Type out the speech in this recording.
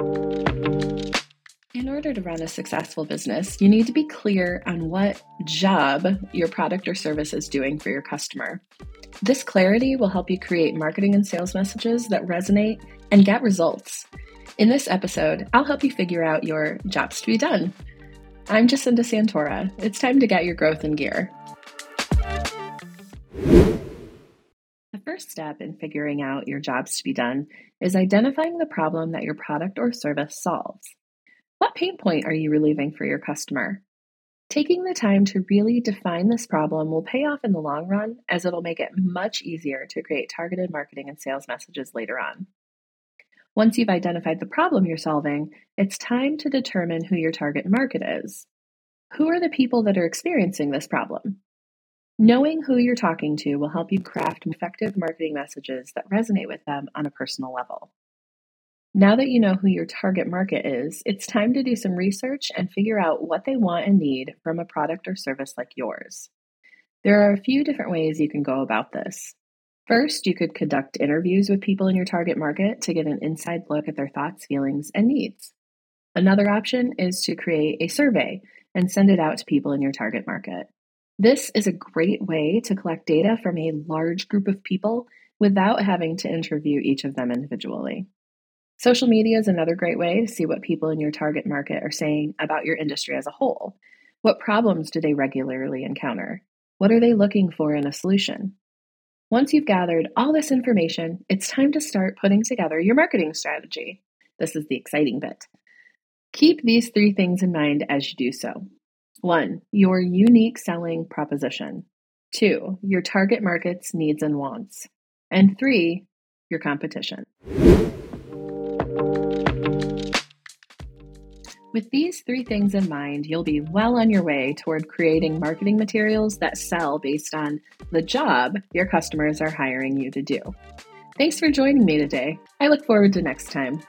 In order to run a successful business, you need to be clear on what job your product or service is doing for your customer. This clarity will help you create marketing and sales messages that resonate and get results. In this episode, I'll help you figure out your jobs to be done. I'm Jacinda Santora. It's time to get your growth in gear. The first step in figuring out your jobs to be done is identifying the problem that your product or service solves. What pain point are you relieving for your customer? Taking the time to really define this problem will pay off in the long run as it'll make it much easier to create targeted marketing and sales messages later on. Once you've identified the problem you're solving, it's time to determine who your target market is. Who are the people that are experiencing this problem? Knowing who you're talking to will help you craft effective marketing messages that resonate with them on a personal level. Now that you know who your target market is, it's time to do some research and figure out what they want and need from a product or service like yours. There are a few different ways you can go about this. First, you could conduct interviews with people in your target market to get an inside look at their thoughts, feelings, and needs. Another option is to create a survey and send it out to people in your target market. This is a great way to collect data from a large group of people without having to interview each of them individually. Social media is another great way to see what people in your target market are saying about your industry as a whole. What problems do they regularly encounter? What are they looking for in a solution? Once you've gathered all this information, it's time to start putting together your marketing strategy. This is the exciting bit. Keep these three things in mind as you do so. One, your unique selling proposition. Two, your target market's needs and wants. And three, your competition. With these three things in mind, you'll be well on your way toward creating marketing materials that sell based on the job your customers are hiring you to do. Thanks for joining me today. I look forward to next time.